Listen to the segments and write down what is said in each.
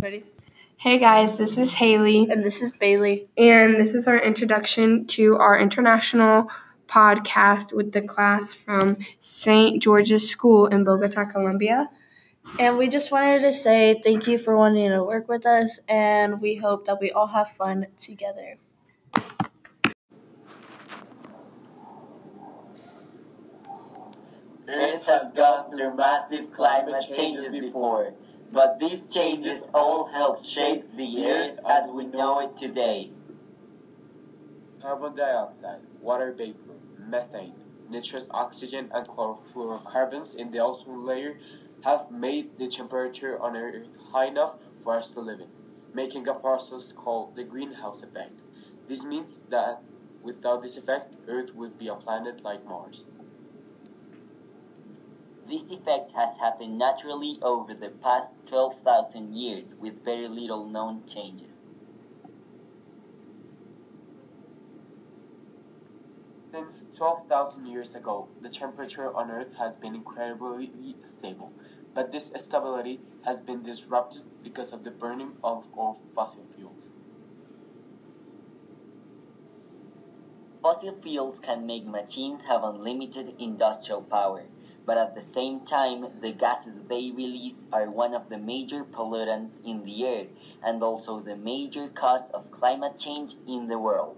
Ready? Hey guys, this is Haley, And this is Bailey. and this is our introduction to our international podcast with the class from St. George's School in Bogota, Colombia. And we just wanted to say thank you for wanting to work with us, and we hope that we all have fun together. Earth has gone through massive climate changes before, but these changes all helped shape the Earth as we know it today. Carbon dioxide, water vapor, methane, nitrous oxygen, and chlorofluorocarbons in the ozone layer have made the temperature on Earth high enough for us to live in, making a process called the greenhouse effect. This means that without this effect, Earth would be a planet like Mars. This effect has happened naturally over the past 12,000 years with very little known changes. Since 12,000 years ago, the temperature on Earth has been incredibly stable, but this stability has been disrupted because of the burning of, of fossil fuels. Fossil fuels can make machines have unlimited industrial power, but at the same time, the gases they release are one of the major pollutants in the air and also the major cause of climate change in the world.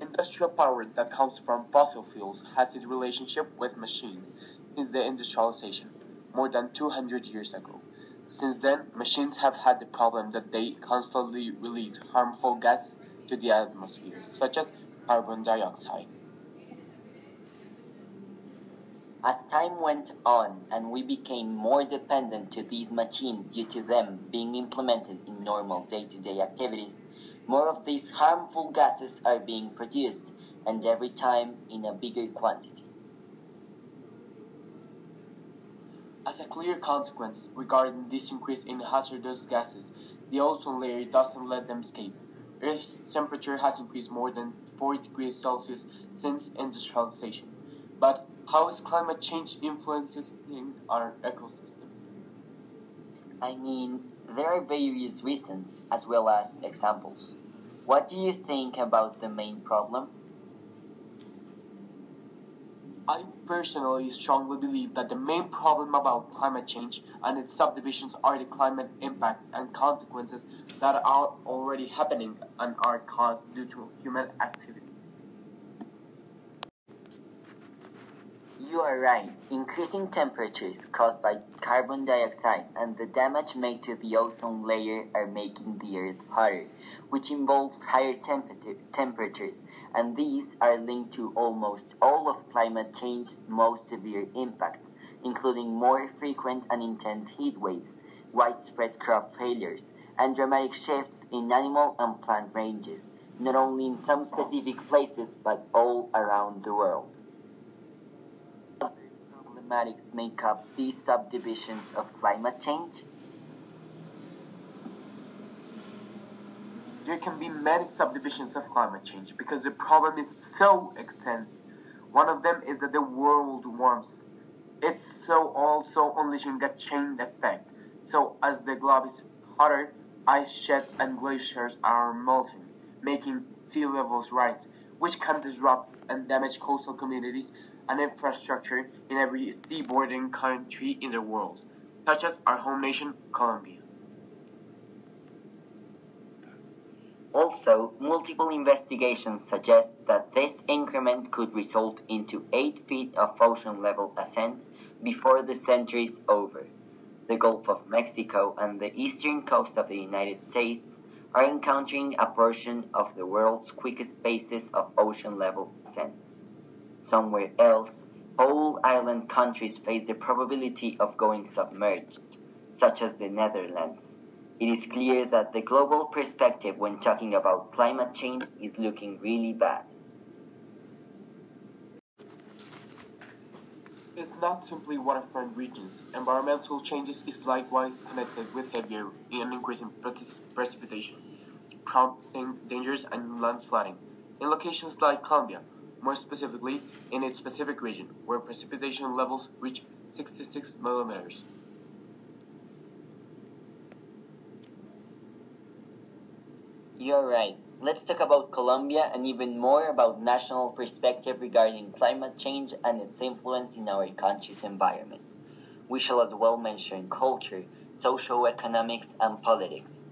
Industrial power that comes from fossil fuels has its relationship with machines since the industrialization, more than 200 years ago. Since then, machines have had the problem that they constantly release harmful gases to the atmosphere, such as carbon dioxide. As time went on and we became more dependent to these machines due to them being implemented in normal day-to-day activities, more of these harmful gases are being produced and every time in a bigger quantity. As a clear consequence regarding this increase in hazardous gases, the ozone layer doesn't let them escape. Earth's temperature has increased more than 4 degrees Celsius since industrialization. But how is climate change influencing our ecosystem? I mean, there are various reasons as well as examples. What do you think about the main problem? I personally strongly believe that the main problem about climate change and its subdivisions are the climate impacts and consequences that are already happening and are caused due to human activities. You are right. Increasing temperatures caused by carbon dioxide and the damage made to the ozone layer are making the Earth hotter, which involves higher temperature, temperatures, and these are linked to almost all of climate change's most severe impacts, including more frequent and intense heat waves, widespread crop failures, and dramatic shifts in animal and plant ranges, not only in some specific places but all around the world make up these subdivisions of climate change? There can be many subdivisions of climate change because the problem is so extensive. One of them is that the world warms. It's so also unleashing a chain effect. So as the globe is hotter, ice sheets and glaciers are melting, making sea levels rise, which can disrupt and damage coastal communities and infrastructure in every seaboarding country in the world, such as our home nation, Colombia. Also, multiple investigations suggest that this increment could result into 8 feet of ocean level ascent before the century is over. The Gulf of Mexico and the eastern coast of the United States are encountering a portion of the world's quickest paces of ocean level ascent. Somewhere else, whole island countries face the probability of going submerged, such as the Netherlands. It is clear that the global perspective when talking about climate change is looking really bad. It's not simply waterfront regions. Environmental changes is likewise connected with heavier and increasing precip- precipitation, prompting dangers and land flooding. In locations like Colombia, more specifically in its Pacific region, where precipitation levels reach 66 millimeters. You're right. Let's talk about Colombia and even more about national perspective regarding climate change and its influence in our country's environment. We shall as well mention culture, socio-economics, and politics.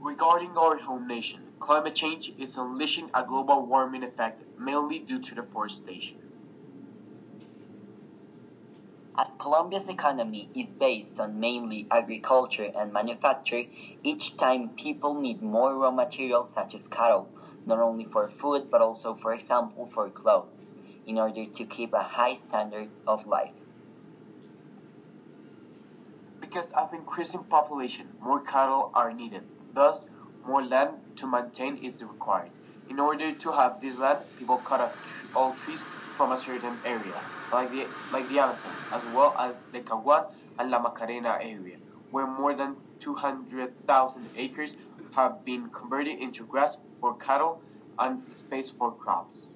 Regarding our home nation, climate change is unleashing a global warming effect mainly due to deforestation. As Colombia's economy is based on mainly agriculture and manufacture, each time people need more raw materials such as cattle, not only for food but also, for example, for clothes, in order to keep a high standard of life. Because of increasing population, more cattle are needed. Thus, more land to maintain is required. In order to have this land, people cut off all trees from a certain area, like the, like the Amazon, as well as the Caguán and La Macarena area, where more than 200,000 acres have been converted into grass for cattle and space for crops.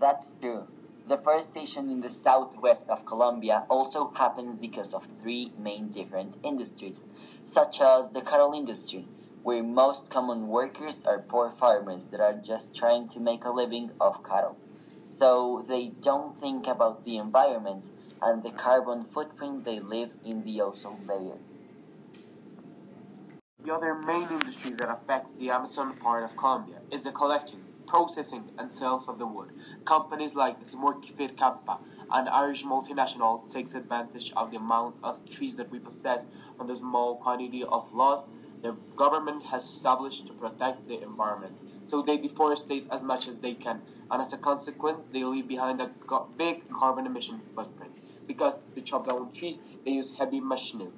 That's true. The deforestation in the southwest of Colombia also happens because of three main different industries, such as the cattle industry, where most common workers are poor farmers that are just trying to make a living off cattle. So they don't think about the environment and the carbon footprint they live in the ozone layer. The other main industry that affects the Amazon part of Colombia is the collecting, processing, and sales of the wood. Companies like Smurfit Kappa, an Irish multinational, takes advantage of the amount of trees that we possess and the small quantity of laws the government has established to protect the environment. So they deforestate as much as they can, and as a consequence, they leave behind a big carbon emission footprint. Because to chop down trees, they use heavy machinery.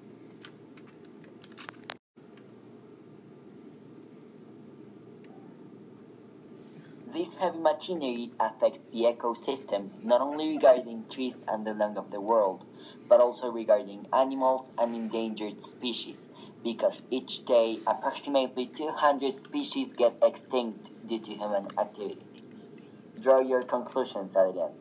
This heavy machinery affects the ecosystems not only regarding trees and the land of the world, but also regarding animals and endangered species, because each day approximately 200 species get extinct due to human activity. Draw your conclusions, Adrian.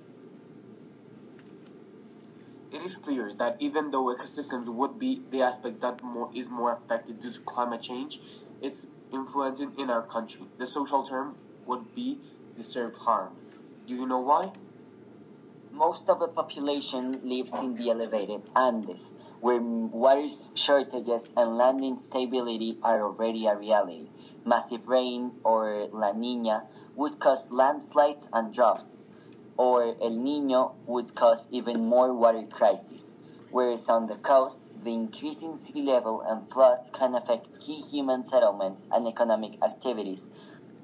It is clear that even though ecosystems would be the aspect that more, is more affected due to climate change, its influencing in our country. The social term would be deserved harm. Do you know why? Most of the population lives in the elevated Andes, where water shortages and land instability are already a reality. Massive rain or La Nina would cause landslides and droughts, or El Nino would cause even more water crises. Whereas on the coast, the increasing sea level and floods can affect key human settlements and economic activities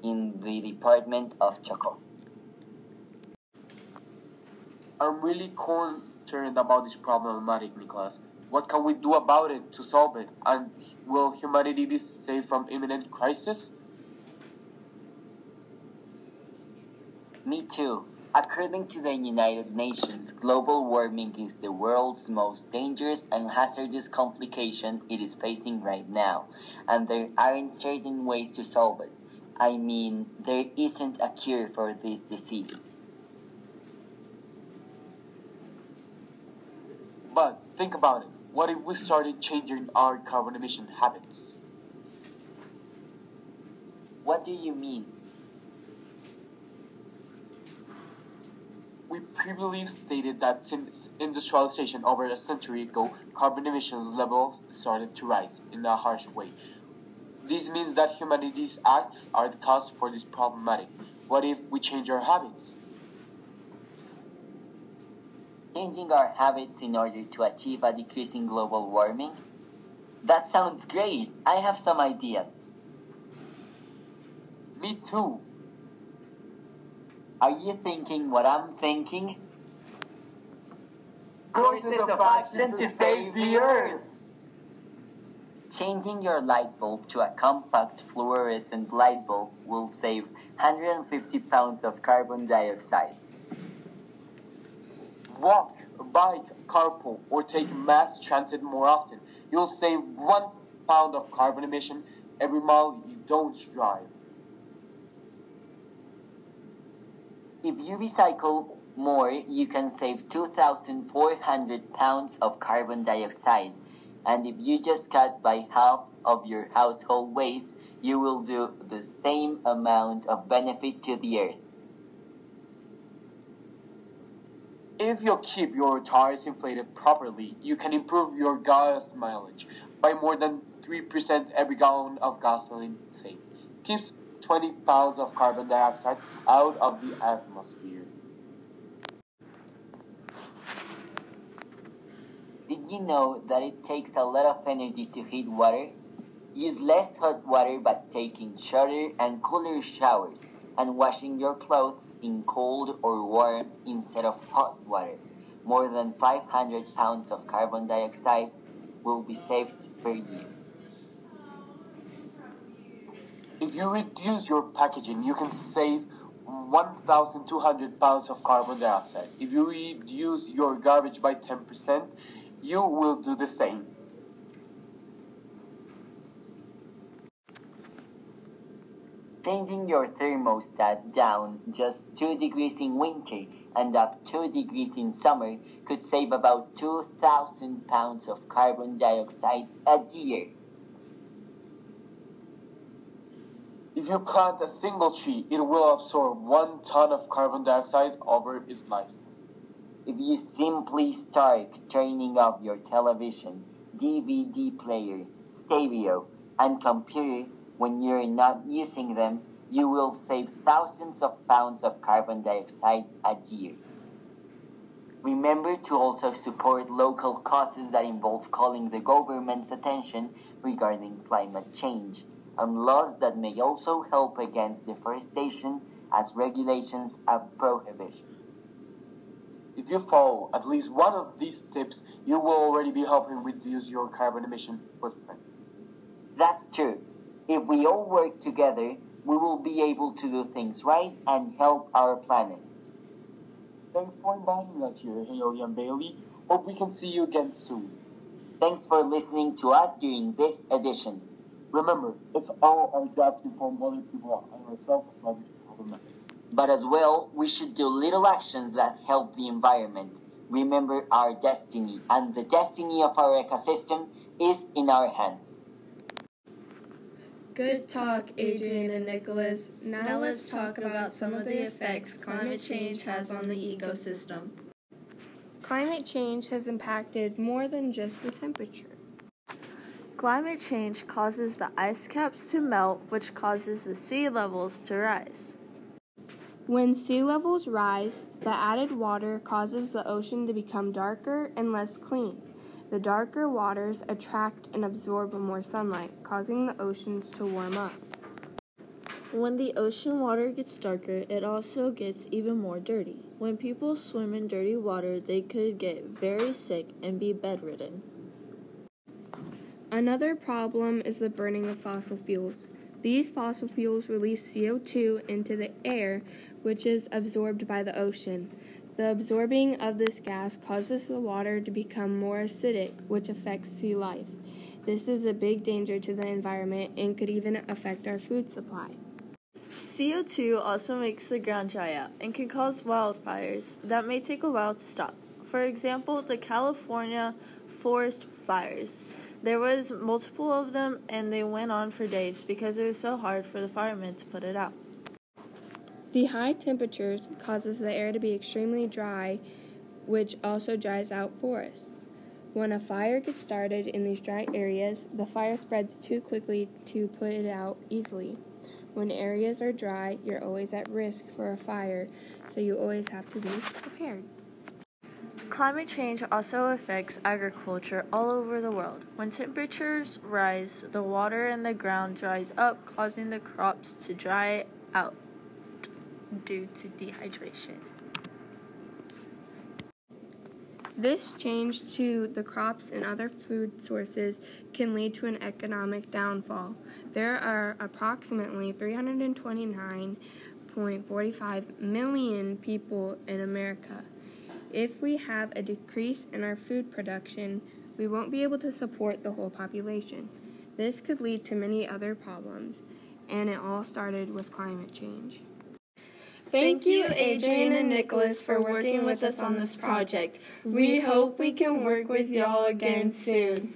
in the department of Chocó. I'm really concerned about this problematic, Nicholas. What can we do about it to solve it? And will humanity be saved from imminent crisis? Me too. According to the United Nations, global warming is the world's most dangerous and hazardous complication it is facing right now, and there aren't certain ways to solve it. I mean, there isn't a cure for this disease. But think about it. What if we started changing our carbon emission habits? What do you mean? We previously stated that since industrialization over a century ago, carbon emissions levels started to rise in a harsh way. This means that humanity's acts are the cause for this problematic. What if we change our habits? Changing our habits in order to achieve a decrease in global warming? That sounds great. I have some ideas. Me too. Are you thinking what I'm thinking? Courses of action to save the earth. Changing your light bulb to a compact fluorescent light bulb will save 150 pounds of carbon dioxide. Walk, bike, carpool, or take mass transit more often. You'll save one pound of carbon emission every mile you don't drive. If you recycle more, you can save 2,400 pounds of carbon dioxide. And if you just cut by half of your household waste, you will do the same amount of benefit to the earth. If you keep your tires inflated properly, you can improve your gas mileage by more than 3% every gallon of gasoline saved. Keeps 20 pounds of carbon dioxide out of the atmosphere. You know that it takes a lot of energy to heat water? Use less hot water by taking shorter and cooler showers and washing your clothes in cold or warm instead of hot water. More than 500 pounds of carbon dioxide will be saved per year. If you reduce your packaging, you can save 1,200 pounds of carbon dioxide. If you reduce your garbage by 10%, you will do the same. Changing your thermostat down just 2 degrees in winter and up 2 degrees in summer could save about 2,000 pounds of carbon dioxide a year. If you plant a single tree, it will absorb one ton of carbon dioxide over its life. If you simply start turning off your television, DVD player, stereo, and computer when you're not using them, you will save thousands of pounds of carbon dioxide a year. Remember to also support local causes that involve calling the government's attention regarding climate change and laws that may also help against deforestation as regulations and prohibitions. If you follow at least one of these tips, you will already be helping reduce your carbon emission footprint. That's true. If we all work together, we will be able to do things right and help our planet. Thanks for inviting us here, Haley and Bailey. Hope we can see you again soon. Thanks for listening to us during this edition. Remember, it's all our job to inform other people and ourselves of this problem. But as well, we should do little actions that help the environment. Remember our destiny, and the destiny of our ecosystem is in our hands. Good talk, Adrian and Nicholas. Now let's talk about some of the effects climate change has on the ecosystem. Climate change has impacted more than just the temperature. Climate change causes the ice caps to melt, which causes the sea levels to rise. When sea levels rise, the added water causes the ocean to become darker and less clean. The darker waters attract and absorb more sunlight, causing the oceans to warm up. When the ocean water gets darker, it also gets even more dirty. When people swim in dirty water, they could get very sick and be bedridden. Another problem is the burning of fossil fuels. These fossil fuels release CO2 into the air, which is absorbed by the ocean. The absorbing of this gas causes the water to become more acidic, which affects sea life. This is a big danger to the environment and could even affect our food supply. CO2 also makes the ground dry out and can cause wildfires that may take a while to stop. For example, the California forest fires. There was multiple of them and they went on for days because it was so hard for the firemen to put it out. The high temperatures causes the air to be extremely dry, which also dries out forests. When a fire gets started in these dry areas, the fire spreads too quickly to put it out easily. When areas are dry, you're always at risk for a fire, so you always have to be prepared. Climate change also affects agriculture all over the world. When temperatures rise, the water in the ground dries up, causing the crops to dry out due to dehydration. This change to the crops and other food sources can lead to an economic downfall. There are approximately 329.45 million people in America. If we have a decrease in our food production, we won't be able to support the whole population. This could lead to many other problems, and it all started with climate change. Thank you, Adrian and Nicholas, for working with us on this project. We hope we can work with y'all again soon.